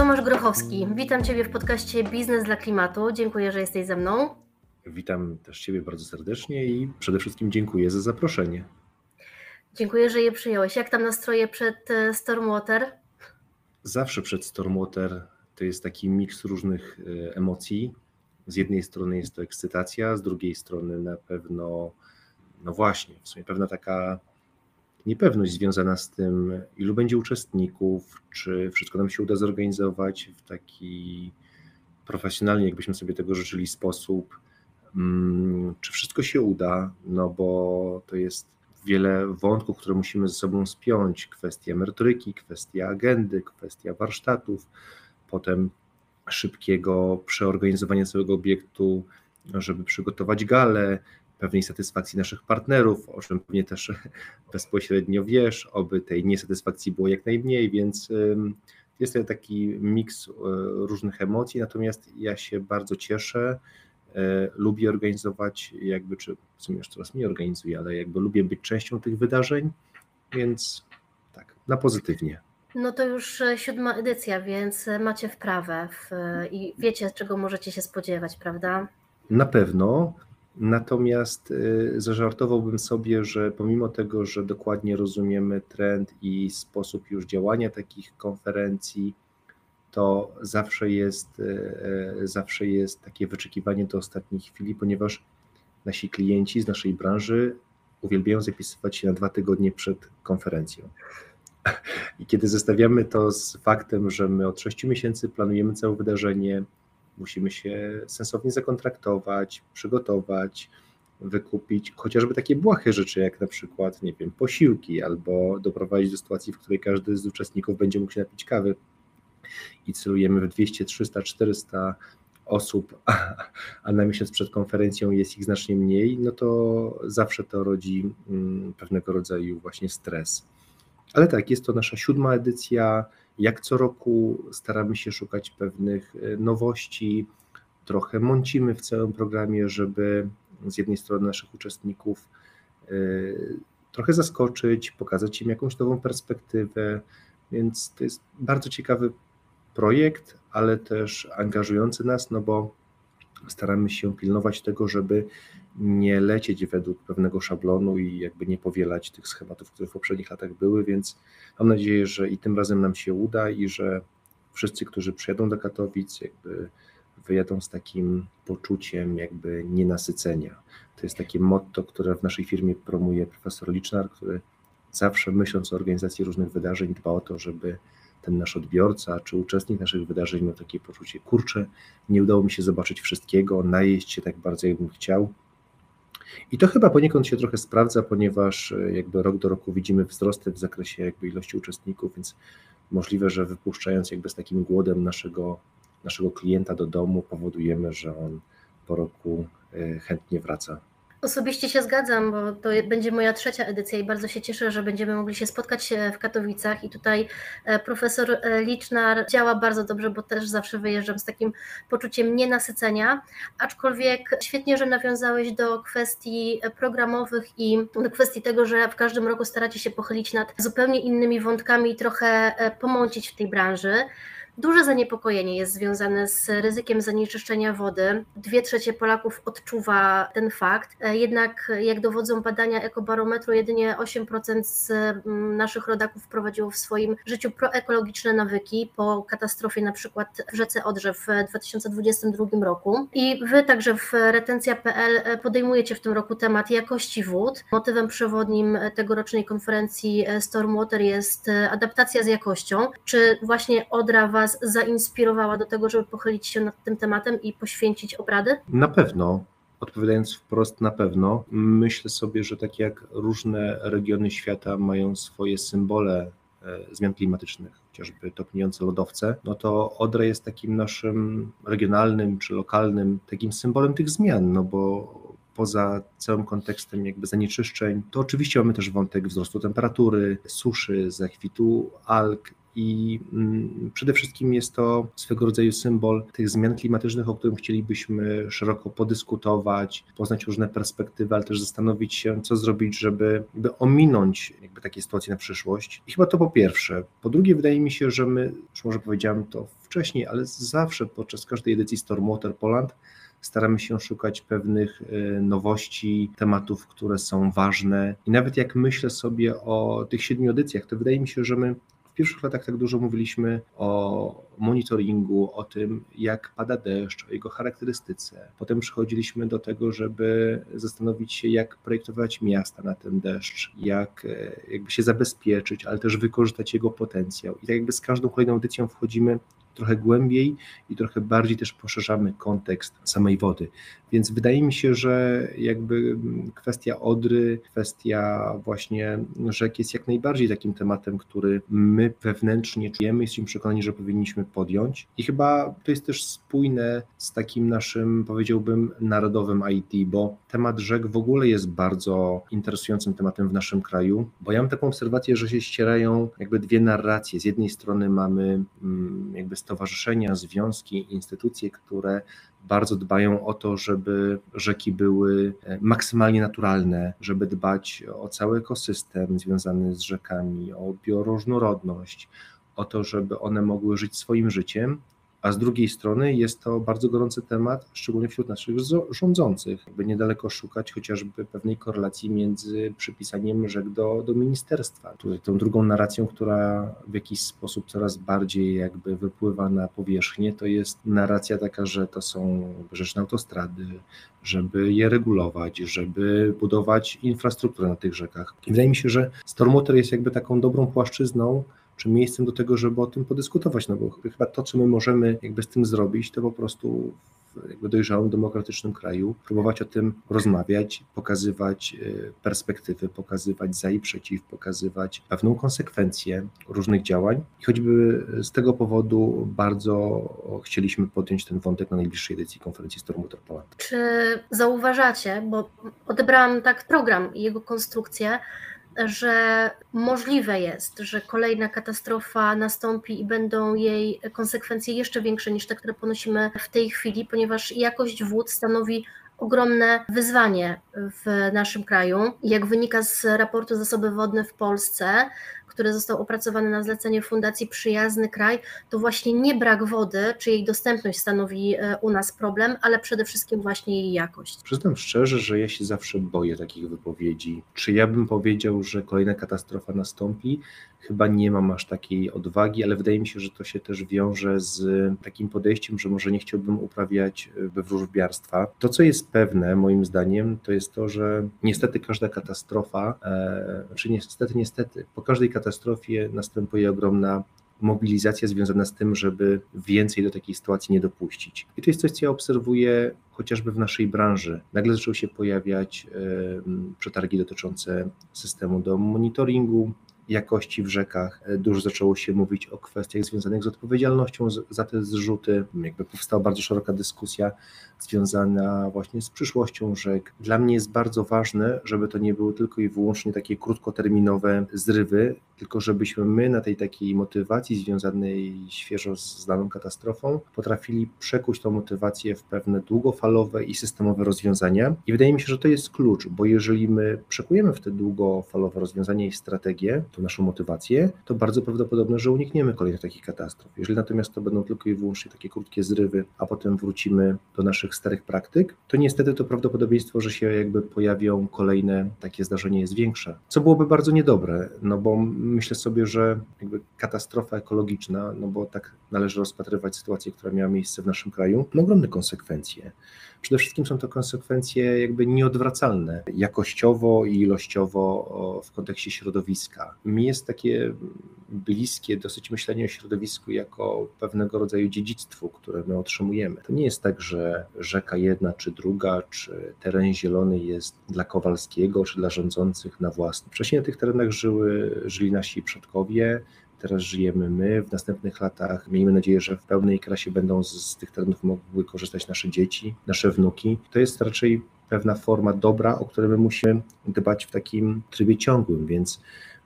Tomasz Grochowski, witam Ciebie w podcaście Biznes dla Klimatu. Dziękuję, że jesteś ze mną. Witam też Ciebie bardzo serdecznie i przede wszystkim dziękuję za zaproszenie. Dziękuję, że je przyjąłeś. Jak tam nastroje przed e, Stormwater? Zawsze przed Stormwater to jest taki miks różnych e, emocji. Z jednej strony jest to ekscytacja, z drugiej strony na pewno, no właśnie, w sumie pewna taka niepewność związana z tym, ilu będzie uczestników, czy wszystko nam się uda zorganizować w taki profesjonalnie, jakbyśmy sobie tego życzyli, sposób, mm, czy wszystko się uda, no bo to jest wiele wątków, które musimy ze sobą spiąć, kwestia merytoryki, kwestia agendy, kwestia warsztatów, potem szybkiego przeorganizowania całego obiektu, żeby przygotować galę, pewnej satysfakcji naszych partnerów, o czym pewnie też bezpośrednio wiesz, oby tej niesatysfakcji było jak najmniej, więc jest to taki miks e, różnych emocji, natomiast ja się bardzo cieszę, e, lubię organizować, jakby, czy w sumie już coraz mniej organizuję, ale jakby lubię być częścią tych wydarzeń, więc tak, na pozytywnie. No to już e, siódma edycja, więc macie wprawę w, i wiecie, czego możecie się spodziewać, prawda? Na pewno. Natomiast y, zażartowałbym sobie, że pomimo tego, że dokładnie rozumiemy trend i sposób już działania takich konferencji, to zawsze jest, y, y, zawsze jest takie wyczekiwanie do ostatniej chwili, ponieważ nasi klienci z naszej branży uwielbiają zapisywać się na dwa tygodnie przed konferencją. I kiedy zestawiamy to z faktem, że my od 6 miesięcy planujemy całe wydarzenie, musimy się sensownie zakontraktować, przygotować, wykupić chociażby takie błahe rzeczy, jak na przykład, nie wiem, posiłki, albo doprowadzić do sytuacji, w której każdy z uczestników będzie mógł się napić kawy i celujemy w 200, 300, 400 osób, a, a na miesiąc przed konferencją jest ich znacznie mniej, no to zawsze to rodzi mm, pewnego rodzaju właśnie stres. Ale tak, jest to nasza siódma edycja. Jak co roku staramy się szukać pewnych e, nowości, trochę mącimy w całym programie, żeby z jednej strony naszych uczestników e, trochę zaskoczyć, pokazać im jakąś nową perspektywę, więc to jest bardzo ciekawy projekt, ale też angażujący nas, no bo staramy się pilnować tego, żeby nie lecieć według pewnego szablonu i jakby nie powielać tych schematów, które w poprzednich latach były, więc mam nadzieję, że i tym razem nam się uda i że wszyscy, którzy przyjadą do Katowic, jakby wyjadą z takim poczuciem jakby nienasycenia. To jest takie motto, które w naszej firmie promuje profesor Licznar, który zawsze myśląc o organizacji różnych wydarzeń dba o to, żeby ten nasz odbiorca czy uczestnik naszych wydarzeń miał takie poczucie, kurczę, nie udało mi się zobaczyć wszystkiego, najeść się tak bardzo, jakbym chciał. I to chyba poniekąd się trochę sprawdza, ponieważ e, jakby rok do roku widzimy wzrosty w zakresie jakby ilości uczestników, więc możliwe, że wypuszczając jakby z takim głodem naszego, naszego klienta do domu, powodujemy, że on po roku e, chętnie wraca. Osobiście się zgadzam, bo to będzie moja trzecia edycja i bardzo się cieszę, że będziemy mogli się spotkać w Katowicach. I tutaj e, profesor e, Licznar działa bardzo dobrze, bo też zawsze wyjeżdżam z takim poczuciem nienasycenia. Aczkolwiek świetnie, że nawiązałeś do kwestii programowych i do kwestii tego, że w każdym roku staracie się pochylić nad zupełnie innymi wątkami i trochę e, pomącić w tej branży. Duże zaniepokojenie jest związane z ryzykiem zanieczyszczenia wody. Dwie trzecie Polaków odczuwa ten fakt. E, jednak, jak dowodzą badania ekobarometru, jedynie 8% z mm, naszych rodaków prowadziło w swoim życiu proekologiczne nawyki po katastrofie na przykład w rzece Odrze w 2022 roku. I wy także w retencja.pl e, podejmujecie w tym roku temat jakości wód. Motywem przewodnim tegorocznej konferencji e, Stormwater jest adaptacja z jakością. Czy właśnie Odra Was zainspirowała do tego, żeby pochylić się nad tym tematem i poświęcić obrady? Na pewno. Odpowiadając wprost, na pewno. Myślę sobie, że tak jak różne regiony świata mają swoje symbole e, zmian klimatycznych, chociażby topniejące lodowce, no to Odra jest takim naszym regionalnym czy lokalnym takim symbolem tych zmian, no bo poza całym kontekstem jakby zanieczyszczeń, to oczywiście mamy też wątek wzrostu temperatury, suszy, zachwitu alg i mm, przede wszystkim jest to swego rodzaju symbol tych zmian klimatycznych, o których chcielibyśmy szeroko podyskutować, poznać różne perspektywy, ale też zastanowić się, co zrobić, żeby, ominąć jakby takie sytuacje na przyszłość. I chyba to po pierwsze. Po drugie, wydaje mi się, że my, już może powiedziałem to wcześniej, ale zawsze podczas każdej edycji Stormwater Poland staramy się szukać pewnych y, nowości, tematów, które są ważne. I nawet jak myślę sobie o tych siedmiu edycjach, to wydaje mi się, że my pierwszych latach tak dużo mówiliśmy o monitoringu, o tym, jak pada deszcz, o jego charakterystyce. Potem przechodziliśmy do tego, żeby zastanowić się, jak projektować miasta na ten deszcz, jak e, jakby się zabezpieczyć, ale też wykorzystać jego potencjał. I tak jakby z każdą kolejną edycją wchodzimy trochę głębiej i trochę bardziej też poszerzamy kontekst samej wody. Więc wydaje mi się, że jakby kwestia Odry, kwestia właśnie rzek jest jak najbardziej takim tematem, który my wewnętrznie czujemy, jesteśmy przekonani, że powinniśmy podjąć. I chyba to jest też spójne z takim naszym, powiedziałbym, narodowym IT, bo temat rzek w ogóle jest bardzo interesującym tematem w naszym kraju, bo ja mam taką obserwację, że się ścierają jakby dwie narracje. Z jednej strony mamy mm, jakby stowarzyszenia, związki, instytucje, które bardzo dbają o to, żeby rzeki były e, maksymalnie naturalne, żeby dbać o cały ekosystem związany z rzekami, o bioróżnorodność, o to, żeby one mogły żyć swoim życiem, a z drugiej strony jest to bardzo gorący temat, szczególnie wśród naszych rządzących, by niedaleko szukać chociażby pewnej korelacji między przypisaniem rzek do, do ministerstwa. Tutaj tą drugą narracją, która w jakiś sposób coraz bardziej jakby wypływa na powierzchnię, to jest narracja taka, że to są rzeczne autostrady, żeby je regulować, żeby budować infrastrukturę na tych rzekach. I wydaje mi się, że Stormwater jest jakby taką dobrą płaszczyzną, czy miejscem do tego, żeby o tym podyskutować, no bo chyba to, co my możemy jakby z tym zrobić, to po prostu jakby dojrzałym, demokratycznym kraju próbować o tym rozmawiać, pokazywać e, perspektywy, pokazywać za i przeciw, pokazywać pewną konsekwencję różnych działań. I choćby z tego powodu bardzo chcieliśmy podjąć ten wątek na najbliższej edycji konferencji Stormwater Poland. Czy zauważacie, bo odebrałam tak program i jego konstrukcję, że możliwe jest, że kolejna katastrofa nastąpi i będą jej konsekwencje jeszcze większe niż te, które ponosimy w tej chwili, ponieważ jakość wód stanowi ogromne wyzwanie w naszym kraju. Jak wynika z raportu Zasoby Wodne w Polsce, który został opracowany na zlecenie Fundacji Przyjazny Kraj, to właśnie nie brak wody, czy jej dostępność stanowi e, u nas problem, ale przede wszystkim właśnie jej jakość. Przyznam szczerze, że ja się zawsze boję takich wypowiedzi. Czy ja bym powiedział, że kolejna katastrofa nastąpi? Chyba nie mam aż takiej odwagi, ale wydaje mi się, że to się też wiąże z takim podejściem, że może nie chciałbym uprawiać e, wróżbiarstwa. To, co jest pewne, moim zdaniem, to jest to, że niestety każda katastrofa, e, czy niestety, niestety, po każdej katastrofie, katastrofie następuje ogromna mobilizacja związana z tym, żeby więcej do takiej sytuacji nie dopuścić. I to jest coś, co ja obserwuję chociażby w naszej branży. Nagle zaczęły się pojawiać przetargi dotyczące systemu do monitoringu, jakości w rzekach. Dużo zaczęło się mówić o kwestiach związanych z odpowiedzialnością za te zrzuty. Jakby powstała bardzo szeroka dyskusja związana właśnie z przyszłością rzek. Dla mnie jest bardzo ważne, żeby to nie były tylko i wyłącznie takie krótkoterminowe zrywy, tylko żebyśmy my na tej takiej motywacji związanej świeżo z daną katastrofą potrafili przekuć tą motywację w pewne długofalowe i systemowe rozwiązania. I wydaje mi się, że to jest klucz, bo jeżeli my przekujemy w te długofalowe rozwiązania i strategie, to naszą motywację, to bardzo prawdopodobne, że unikniemy kolejnych takich katastrof. Jeżeli natomiast to będą tylko i wyłącznie takie krótkie zrywy, a potem wrócimy do naszych starych praktyk, to niestety to prawdopodobieństwo, że się jakby pojawią kolejne takie zdarzenia jest większe, co byłoby bardzo niedobre, no bo myślę sobie, że jakby katastrofa ekologiczna, no bo tak należy rozpatrywać sytuację, która miała miejsce w naszym kraju, ma ogromne konsekwencje. Przede wszystkim są to konsekwencje jakby nieodwracalne, jakościowo i ilościowo w kontekście środowiska. Mi jest takie bliskie dosyć myślenie o środowisku jako pewnego rodzaju dziedzictwu, które my otrzymujemy. To nie jest tak, że rzeka jedna czy druga, czy teren zielony jest dla Kowalskiego, czy dla rządzących na własny. Wcześniej na tych terenach żyły, żyli nasi przodkowie, teraz żyjemy my. W następnych latach miejmy nadzieję, że w pełnej krasie będą z, z tych terenów mogły korzystać nasze dzieci, nasze wnuki. To jest raczej pewna forma dobra, o której my musimy dbać w takim trybie ciągłym, więc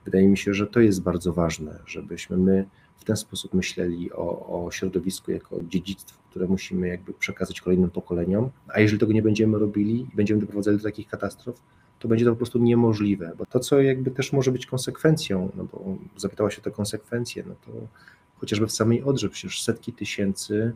wydaje mi się, że to jest bardzo ważne, żebyśmy my w ten sposób myśleli o, o środowisku jako dziedzictwo, które musimy jakby przekazać kolejnym pokoleniom, a jeżeli tego nie będziemy robili i będziemy doprowadzali do takich katastrof, to będzie to po prostu niemożliwe, bo to, co jakby też może być konsekwencją, no bo zapytała się o te konsekwencje, no to chociażby w samej Odrze przecież setki tysięcy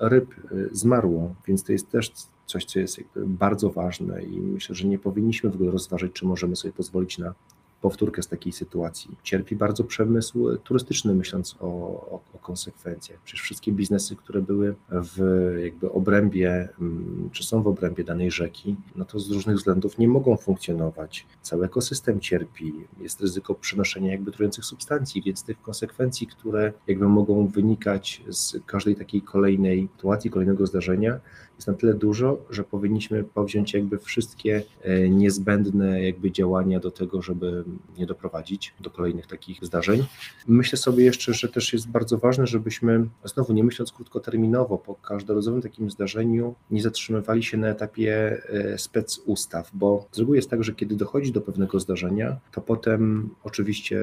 ryb zmarło, więc to jest też coś, co jest bardzo ważne i myślę, że nie powinniśmy w ogóle rozważać, czy możemy sobie pozwolić na powtórkę z takiej sytuacji. Cierpi bardzo przemysł turystyczny, myśląc o, o, o, konsekwencjach. Przecież wszystkie biznesy, które były w jakby obrębie, mm, czy są w obrębie danej rzeki, no to z różnych względów nie mogą funkcjonować. Cały ekosystem cierpi, jest ryzyko przenoszenia jakby trujących substancji, więc tych konsekwencji, które jakby mogą wynikać z każdej takiej kolejnej sytuacji, kolejnego zdarzenia, jest na tyle dużo, że powinniśmy powziąć jakby wszystkie e, niezbędne jakby działania do tego, żeby nie doprowadzić do kolejnych takich zdarzeń. Myślę sobie jeszcze, że też jest bardzo ważne, żebyśmy znowu nie myśląc krótkoterminowo po każdorazowym takim zdarzeniu nie zatrzymywali się na etapie e, spec ustaw, bo z reguły jest tak, że kiedy dochodzi do pewnego zdarzenia, to potem oczywiście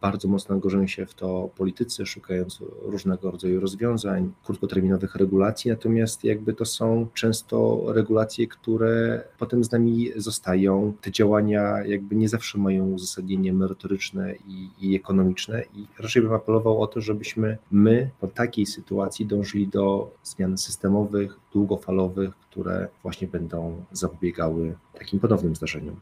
bardzo mocno angażują się w to politycy, szukając różnego rodzaju rozwiązań, krótkoterminowych regulacji, natomiast jakby to są często regulacje, które potem z nami zostają. Te działania jakby nie zawsze mają uzasadnienie merytoryczne i, i ekonomiczne i raczej bym apelował o to, żebyśmy my po takiej sytuacji dążyli do zmian systemowych, długofalowych, które właśnie będą zapobiegały takim ponownym zdarzeniom.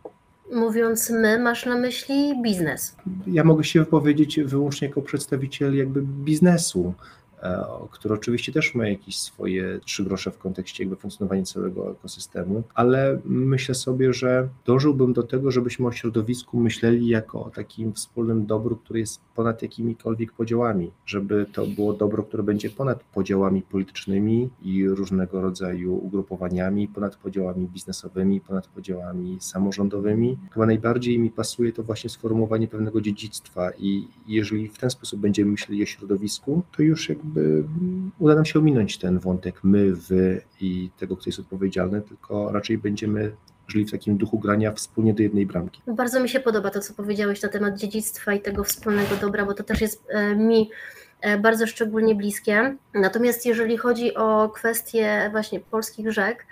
Mówiąc my, masz na myśli biznes. Ja mogę się wypowiedzieć wyłącznie jako przedstawiciel jakby biznesu. E, który oczywiście też ma jakieś swoje trzy grosze w kontekście jakby funkcjonowania całego ekosystemu, ale myślę sobie, że dążyłbym do tego, żebyśmy o środowisku myśleli jako o takim wspólnym dobru, który jest ponad jakimikolwiek podziałami, żeby to było dobro, które będzie ponad podziałami politycznymi i różnego rodzaju ugrupowaniami, ponad podziałami biznesowymi, ponad podziałami samorządowymi. Chyba najbardziej mi pasuje to właśnie sformułowanie pewnego dziedzictwa i jeżeli w ten sposób będziemy myśleli o środowisku, to już jakby jakby uda nam się ominąć ten wątek my, wy i tego, kto jest odpowiedzialny, tylko raczej będziemy żyli w takim duchu grania wspólnie do jednej bramki. Bardzo mi się podoba to, co powiedziałeś na temat dziedzictwa i tego wspólnego dobra, bo to też jest e, mi e, bardzo szczególnie bliskie. Natomiast jeżeli chodzi o kwestie właśnie polskich rzek,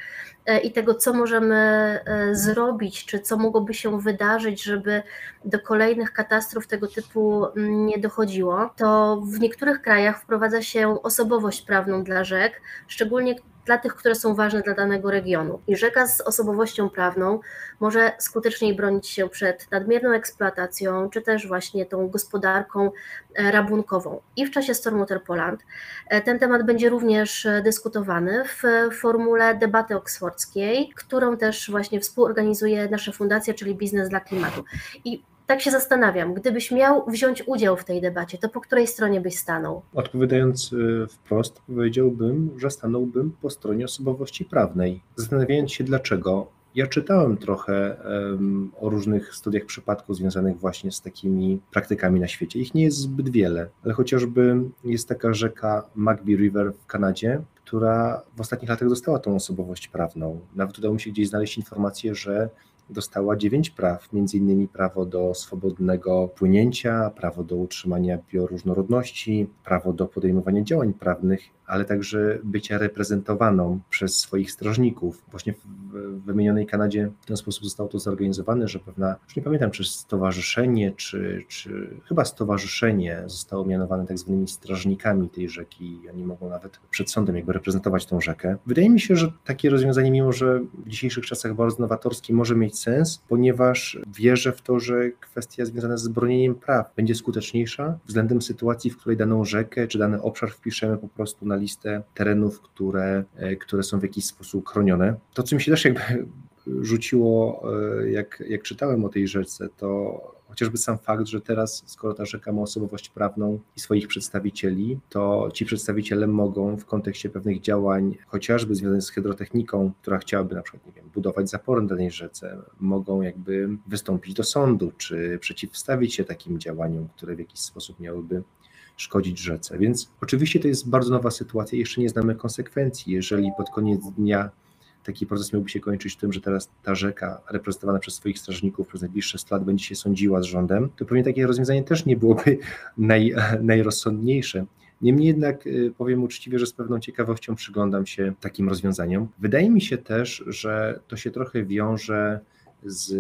i tego, co możemy e, zrobić, czy co mogłoby się wydarzyć, żeby do kolejnych katastrof tego typu mm, nie dochodziło, to w niektórych krajach wprowadza się osobowość prawną dla rzek, szczególnie dla tych, które są ważne dla danego regionu. I rzeka z osobowością prawną może skuteczniej bronić się przed nadmierną eksploatacją, czy też właśnie tą gospodarką e, rabunkową. I w czasie Stormwater Poland e, ten temat będzie również e, dyskutowany w formule debaty oksfordzkiej, którą też właśnie współorganizuje nasza fundacja, czyli Biznes dla Klimatu. I tak się zastanawiam, gdybyś miał wziąć udział w tej debacie, to po której stronie byś stanął? Odpowiadając y, wprost, powiedziałbym, że stanąłbym po stronie osobowości prawnej. Zastanawiając się dlaczego. Ja czytałem trochę um, o różnych studiach przypadków związanych właśnie z takimi praktykami na świecie. Ich nie jest zbyt wiele, ale chociażby jest taka rzeka Magby River w Kanadzie, która w ostatnich latach dostała tą osobowość prawną. Nawet udało mi się gdzieś znaleźć informację, że dostała dziewięć praw, między innymi prawo do swobodnego płynięcia, prawo do utrzymania bioróżnorodności, prawo do podejmowania działań prawnych ale także bycia reprezentowaną przez swoich strażników. Właśnie w wymienionej Kanadzie w ten sposób zostało to zorganizowane, że pewna, już nie pamiętam, czy stowarzyszenie, czy, czy chyba stowarzyszenie zostało mianowane tak zwanymi strażnikami tej rzeki oni mogą nawet przed sądem jakby reprezentować tą rzekę. Wydaje mi się, że takie rozwiązanie, mimo że w dzisiejszych czasach bardzo nowatorskie, może mieć sens, ponieważ wierzę w to, że kwestia związana z bronieniem praw będzie skuteczniejsza względem sytuacji, w której daną rzekę czy dany obszar wpiszemy po prostu na na listę terenów, które, e, które są w jakiś sposób chronione. To, co mi się też jakby rzuciło, e, jak, jak czytałem o tej rzece, to chociażby sam fakt, że teraz, skoro ta rzeka ma osobowość prawną i swoich przedstawicieli, to ci przedstawiciele mogą w kontekście pewnych działań, chociażby związanych z hydrotechniką, która chciałaby na przykład, nie wiem, budować zapory na danej rzece, mogą jakby wystąpić do sądu, czy przeciwstawić się takim działaniom, które w jakiś sposób miałyby szkodzić rzece. Więc oczywiście to jest bardzo nowa sytuacja, jeszcze nie znamy konsekwencji. Jeżeli pod koniec dnia taki proces miałby się kończyć tym, że teraz ta rzeka reprezentowana przez swoich strażników przez najbliższe 100 lat będzie się sądziła z rządem, to pewnie takie rozwiązanie też nie byłoby naj, najrozsądniejsze. Niemniej jednak y, powiem uczciwie, że z pewną ciekawością przyglądam się takim rozwiązaniom. Wydaje mi się też, że to się trochę wiąże z,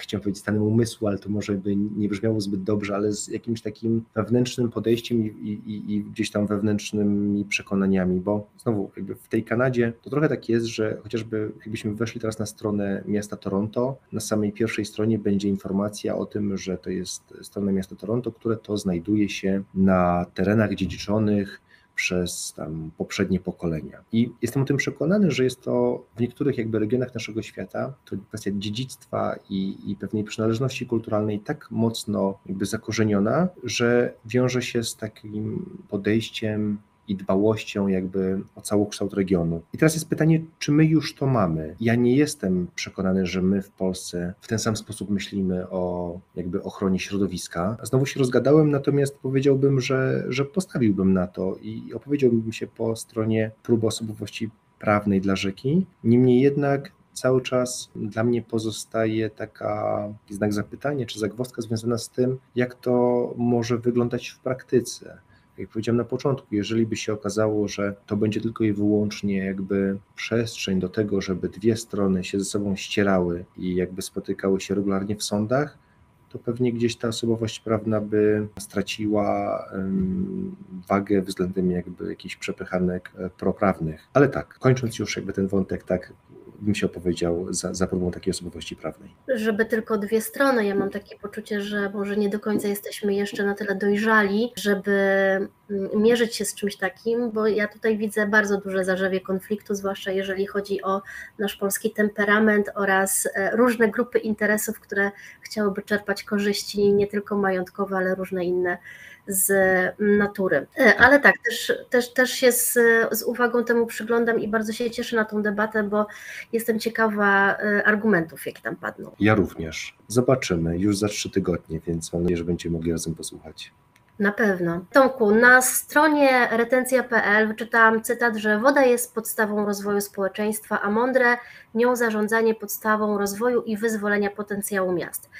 chciałem powiedzieć stanem umysłu, ale to może by nie brzmiało zbyt dobrze, ale z jakimś takim wewnętrznym podejściem i, i, i gdzieś tam wewnętrznymi przekonaniami, bo znowu jakby w tej Kanadzie to trochę tak jest, że chociażby jakbyśmy weszli teraz na stronę miasta Toronto, na samej pierwszej stronie będzie informacja o tym, że to jest strona miasta Toronto, które to znajduje się na terenach dziedziczonych przez tam poprzednie pokolenia. I jestem o tym przekonany, że jest to w niektórych jakby regionach naszego świata, to kwestia dziedzictwa i, i pewnej przynależności kulturalnej tak mocno jakby zakorzeniona, że wiąże się z takim podejściem i dbałością jakby o całokształt regionu. I teraz jest pytanie, czy my już to mamy? Ja nie jestem przekonany, że my w Polsce w ten sam sposób myślimy o jakby ochronie środowiska. Znowu się rozgadałem, natomiast powiedziałbym, że, że postawiłbym na to i opowiedziałbym się po stronie próby osobowości prawnej dla rzeki. Niemniej jednak cały czas dla mnie pozostaje taka znak zapytania czy zagwozdka związana z tym, jak to może wyglądać w praktyce jak powiedziałem na początku, jeżeli by się okazało, że to będzie tylko i wyłącznie jakby przestrzeń do tego, żeby dwie strony się ze sobą ścierały i jakby spotykały się regularnie w sądach, to pewnie gdzieś ta osobowość prawna by straciła wagę względem jakby jakichś przepychanek e, proprawnych. Ale tak, kończąc już jakby ten wątek tak bym się opowiedział za, za próbą takiej osobowości prawnej. Żeby tylko dwie strony, ja mam takie poczucie, że może nie do końca jesteśmy jeszcze na tyle dojrzali, żeby mm, mierzyć się z czymś takim, bo ja tutaj widzę bardzo duże zarzewie konfliktu, zwłaszcza jeżeli chodzi o nasz polski temperament oraz e, różne grupy interesów, które chciałyby czerpać korzyści nie tylko majątkowe, ale różne inne z natury. E, ale tak, też, też, też się z, z uwagą temu przyglądam i bardzo się cieszę na tą debatę, bo jestem ciekawa e, argumentów, jakie tam padną. Ja również. Zobaczymy już za trzy tygodnie, więc mam nadzieję, że będziemy mogli razem posłuchać. Na pewno. Tomku, na stronie retencja.pl wyczytałam cytat, że woda jest podstawą rozwoju społeczeństwa, a mądre nią zarządzanie podstawą rozwoju i wyzwolenia potencjału miast.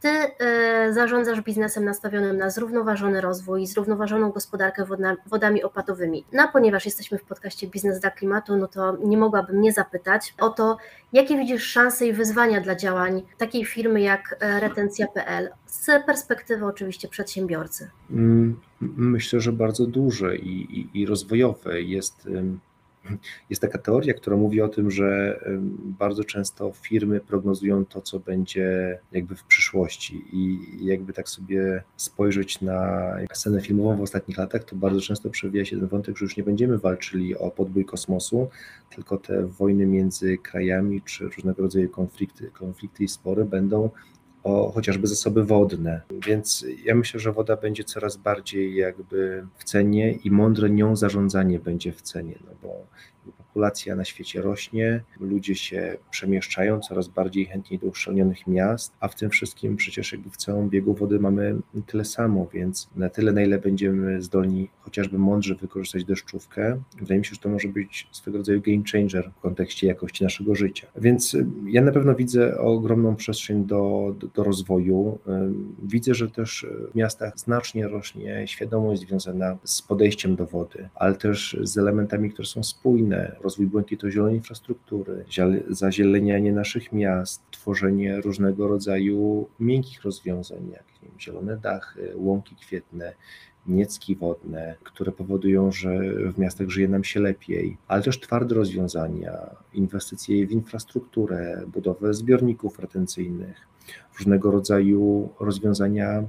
Ty y, zarządzasz biznesem nastawionym na zrównoważony rozwój, zrównoważoną gospodarkę wodami opadowymi. No ponieważ jesteśmy w podcaście Biznes dla Klimatu, no to nie mogłabym nie zapytać o to, jakie widzisz szanse i wyzwania dla działań takiej firmy jak e, retencja.pl z perspektywy oczywiście przedsiębiorcy? Mm, myślę, że bardzo duże i, i, i rozwojowe. Jest jest taka teoria, która mówi o tym, że bardzo często firmy prognozują to, co będzie jakby w przyszłości. I jakby tak sobie spojrzeć na scenę filmową w ostatnich latach, to bardzo często przewija się ten wątek, że już nie będziemy walczyli o podbój kosmosu, tylko te wojny między krajami czy różnego rodzaju konflikty, konflikty i spory będą o chociażby zasoby wodne. Więc ja myślę, że woda będzie coraz bardziej jakby w cenie i mądre nią zarządzanie będzie w cenie, no bo populacja na świecie rośnie, ludzie się przemieszczają coraz bardziej chętniej do uszczelnionych miast, a w tym wszystkim przecież jakby w całym biegu wody mamy tyle samo, więc na tyle, na ile będziemy zdolni chociażby mądrze wykorzystać deszczówkę, wydaje mi się, że to może być swego rodzaju game changer w kontekście jakości naszego życia. Więc y, ja na pewno widzę ogromną przestrzeń do, do, do rozwoju. Y, widzę, że też w miastach znacznie rośnie świadomość związana z podejściem do wody, ale też z elementami, które są spójne, rozwój błękitno-zielonej infrastruktury, zazielenianie naszych miast, tworzenie różnego rodzaju miękkich rozwiązań, jak wiem, zielone dachy, łąki kwietne, niecki wodne, które powodują, że w miastach żyje nam się lepiej, ale też twarde rozwiązania, inwestycje w infrastrukturę, budowę zbiorników retencyjnych, różnego rodzaju rozwiązania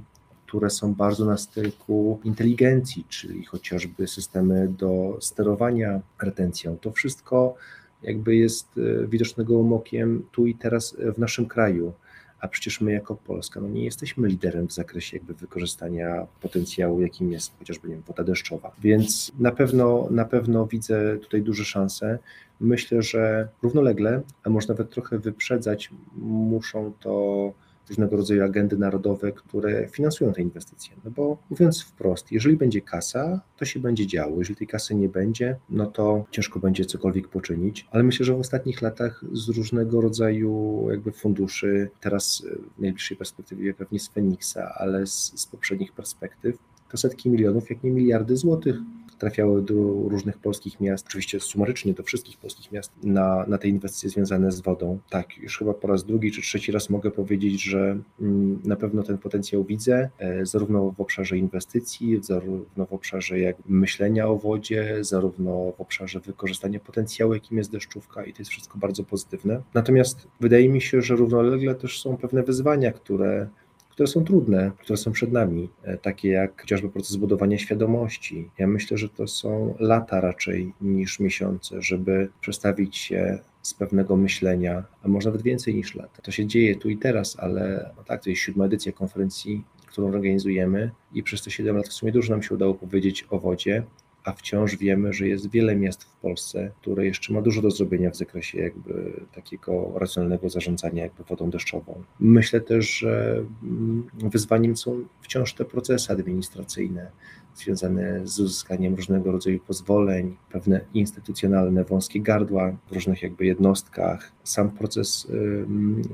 które są bardzo na styku inteligencji, czyli chociażby systemy do sterowania retencją. To wszystko jakby jest e, widocznego okiem tu i teraz w naszym kraju. A przecież my jako Polska no nie jesteśmy liderem w zakresie jakby wykorzystania potencjału, jakim jest chociażby nie wiem, woda deszczowa. Więc na pewno, na pewno widzę tutaj duże szanse. Myślę, że równolegle, a może nawet trochę wyprzedzać, muszą to różnego rodzaju agendy narodowe, które finansują te inwestycje. No bo mówiąc wprost, jeżeli będzie kasa, to się będzie działo. Jeżeli tej kasy nie będzie, no to ciężko będzie cokolwiek poczynić. Ale myślę, że w ostatnich latach z różnego rodzaju jakby funduszy, teraz w najbliższej perspektywie pewnie z Feniksa, ale z, z poprzednich perspektyw, to setki milionów, jak nie miliardy złotych trafiały do różnych polskich miast, oczywiście sumarycznie do wszystkich polskich miast, na, na te inwestycje związane z wodą. Tak, już chyba po raz drugi czy trzeci raz mogę powiedzieć, że mm, na pewno ten potencjał widzę, e, zarówno w obszarze inwestycji, zarówno w obszarze jak myślenia o wodzie, zarówno w obszarze wykorzystania potencjału, jakim jest deszczówka i to jest wszystko bardzo pozytywne. Natomiast wydaje mi się, że równolegle też są pewne wyzwania, które które są trudne, które są przed nami, e, takie jak chociażby proces budowania świadomości. Ja myślę, że to są lata raczej niż miesiące, żeby przestawić się z pewnego myślenia, a może nawet więcej niż lata. To się dzieje tu i teraz, ale no tak, to jest siódma edycja konferencji, którą organizujemy i przez te 7 lat w sumie dużo nam się udało powiedzieć o wodzie, a wciąż wiemy, że jest wiele miast w Polsce, które jeszcze ma dużo do zrobienia w zakresie jakby takiego racjonalnego zarządzania jakby wodą deszczową. Myślę też, że mm, wyzwaniem są wciąż te procesy administracyjne, związane z uzyskaniem różnego rodzaju pozwoleń, pewne instytucjonalne wąskie gardła w różnych jakby jednostkach. Sam proces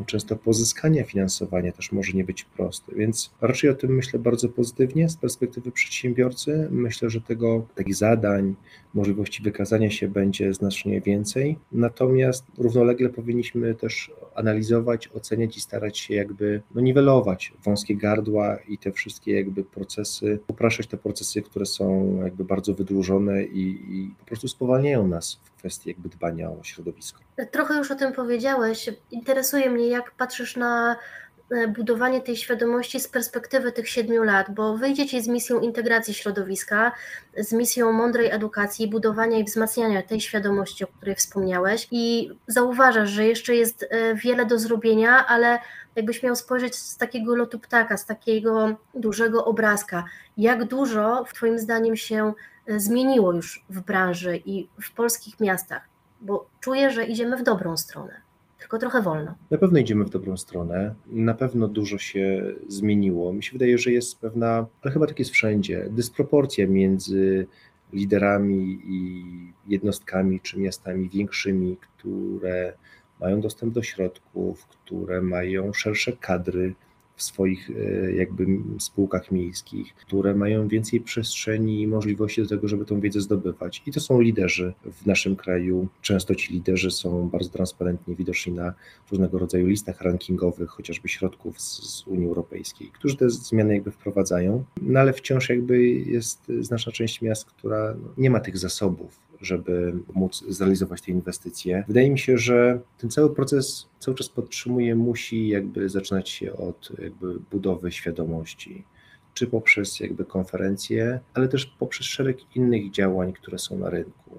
często pozyskania finansowania też może nie być prosty, więc raczej o tym myślę bardzo pozytywnie z perspektywy przedsiębiorcy. Myślę, że tego takich zadań, możliwości wykazania się będzie znacznie więcej. Natomiast równolegle powinniśmy też analizować, oceniać i starać się jakby no, niwelować wąskie gardła i te wszystkie jakby procesy, upraszczać te procesy, które są jakby bardzo wydłużone i, i po prostu spowalniają nas w kwestii jakby dbania o środowisko. Trochę już o tym powiedziałeś. Interesuje mnie, jak patrzysz na E, budowanie tej świadomości z perspektywy tych siedmiu lat, bo wyjdziecie z misją integracji środowiska, z misją mądrej edukacji, budowania i wzmacniania tej świadomości, o której wspomniałeś, i zauważasz, że jeszcze jest e, wiele do zrobienia, ale jakbyś miał spojrzeć z takiego lotu ptaka, z takiego dużego obrazka, jak dużo Twoim zdaniem się e, zmieniło już w branży i w polskich miastach, bo czuję, że idziemy w dobrą stronę tylko trochę wolno. Na pewno idziemy w dobrą stronę. Na pewno dużo się zmieniło. Mi się wydaje, że jest pewna, ale chyba tak jest wszędzie, dysproporcja między liderami i jednostkami czy miastami większymi, które mają dostęp do środków, które mają szersze kadry, w swoich e, jakby spółkach miejskich, które mają więcej przestrzeni i możliwości do tego, żeby tą wiedzę zdobywać. I to są liderzy w naszym kraju. Często ci liderzy są bardzo transparentnie widoczni na różnego rodzaju listach rankingowych, chociażby środków z, z Unii Europejskiej, którzy te zmiany jakby wprowadzają, no ale wciąż jakby jest znaczna część miast, która nie ma tych zasobów żeby móc zrealizować te inwestycje. Wydaje mi się, że ten cały proces cały czas podtrzymuje, musi jakby zaczynać się od jakby budowy świadomości, czy poprzez jakby konferencje, ale też poprzez szereg innych działań, które są na rynku.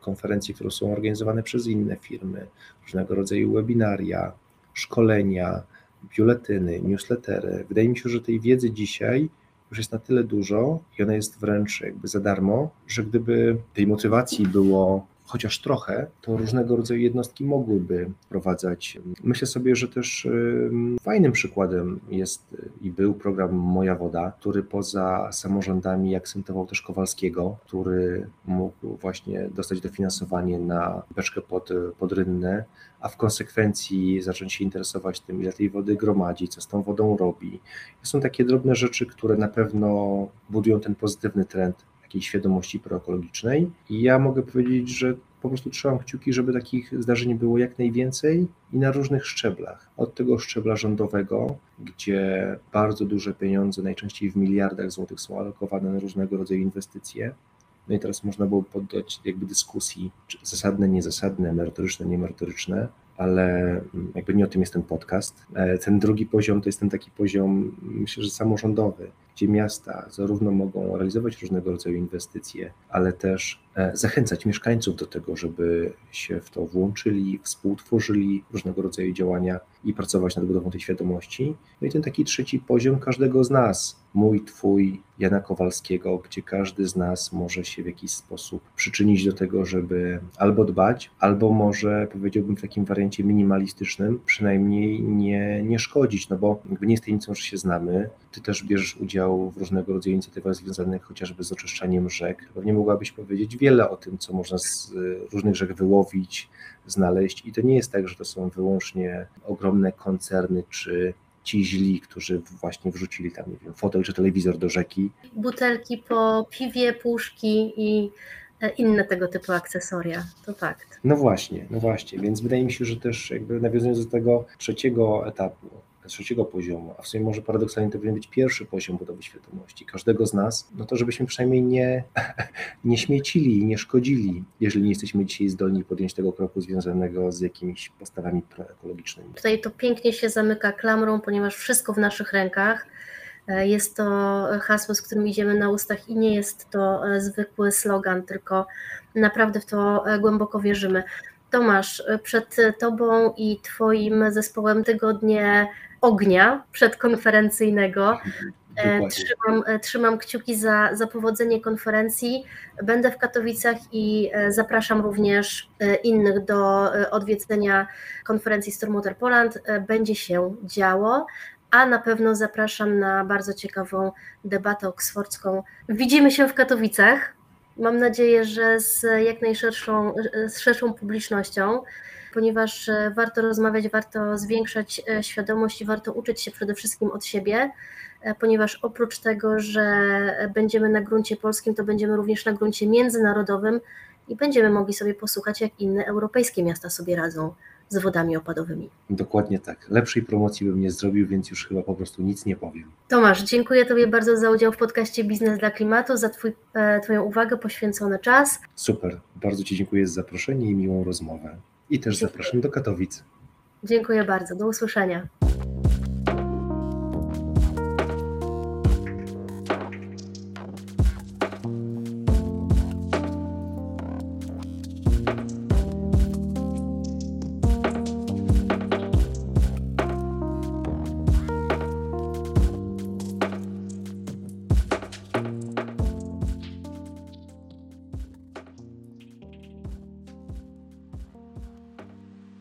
Konferencje, które są organizowane przez inne firmy, różnego rodzaju webinaria, szkolenia, biuletyny, newslettery. Wydaje mi się, że tej wiedzy dzisiaj już jest na tyle dużo i ona jest wręcz jakby za darmo, że gdyby tej motywacji było chociaż trochę, to różnego rodzaju jednostki mogłyby wprowadzać. Myślę sobie, że też fajnym przykładem jest i był program Moja Woda, który poza samorządami akcentował też Kowalskiego, który mógł właśnie dostać dofinansowanie na beczkę pod, pod a w konsekwencji zacząć się interesować tym, ile tej wody gromadzi, co z tą wodą robi. To są takie drobne rzeczy, które na pewno budują ten pozytywny trend takiej świadomości proekologicznej. I ja mogę powiedzieć, że po prostu trzymam kciuki, żeby takich zdarzeń było jak najwięcej i na różnych szczeblach. Od tego szczebla rządowego, gdzie bardzo duże pieniądze, najczęściej w miliardach złotych, są alokowane na różnego rodzaju inwestycje. No i teraz można było poddać jakby dyskusji, czy zasadne, niezasadne, merytoryczne, niemerytoryczne, ale jakby nie o tym jest ten podcast. E, ten drugi poziom to jest ten taki poziom, myślę, że samorządowy, gdzie miasta zarówno mogą realizować różnego rodzaju inwestycje, ale też zachęcać mieszkańców do tego, żeby się w to włączyli, współtworzyli różnego rodzaju działania i pracować nad budową tej świadomości. No i ten taki trzeci poziom każdego z nas, mój, twój, Jana Kowalskiego, gdzie każdy z nas może się w jakiś sposób przyczynić do tego, żeby albo dbać, albo może powiedziałbym w takim wariancie minimalistycznym, przynajmniej nie, nie szkodzić, no bo jakby nie jest tajemnicą, że się znamy, ty też bierzesz udział w różnego rodzaju inicjatywach związanych chociażby z oczyszczaniem rzek. Pewnie mogłabyś powiedzieć wiele o tym, co można z różnych rzek wyłowić, znaleźć i to nie jest tak, że to są wyłącznie ogromne koncerny czy ci źli, którzy właśnie wrzucili tam, nie wiem, fotel czy telewizor do rzeki. Butelki po piwie, puszki i e, inne tego typu akcesoria, to fakt. No właśnie, no właśnie, więc wydaje mi się, że też jakby nawiązując do tego trzeciego etapu, trzeciego poziomu, a w sumie może paradoksalnie to powinien być pierwszy poziom budowy świadomości każdego z nas, no to żebyśmy przynajmniej nie, nie śmiecili, nie szkodzili, jeżeli nie jesteśmy dzisiaj zdolni podjąć tego kroku związanego z jakimiś postawami proekologicznymi. Tutaj to pięknie się zamyka klamrą, ponieważ wszystko w naszych rękach. E, jest to hasło, z którym idziemy na ustach i nie jest to e, zwykły slogan, tylko naprawdę w to e, głęboko wierzymy. Tomasz, przed Tobą i Twoim zespołem tygodnie ognia przedkonferencyjnego. Dokładnie. Trzymam, trzymam kciuki za, za powodzenie konferencji. Będę w Katowicach i zapraszam również innych do odwiedzenia konferencji Stormwater Poland. Będzie się działo a na pewno zapraszam na bardzo ciekawą debatę oksfordzką. Widzimy się w Katowicach. Mam nadzieję, że z jak najszerszą z szerszą publicznością, ponieważ warto rozmawiać, warto zwiększać świadomość i warto uczyć się przede wszystkim od siebie, ponieważ oprócz tego, że będziemy na gruncie polskim, to będziemy również na gruncie międzynarodowym i będziemy mogli sobie posłuchać, jak inne europejskie miasta sobie radzą z wodami opadowymi. Dokładnie tak. Lepszej promocji bym nie zrobił, więc już chyba po prostu nic nie powiem. Tomasz, dziękuję Tobie bardzo za udział w podcaście Biznes dla Klimatu, za twój, e, Twoją uwagę, poświęcony czas. Super. Bardzo Ci dziękuję za zaproszenie i miłą rozmowę. I też zapraszam do Katowic. Dziękuję bardzo. Do usłyszenia.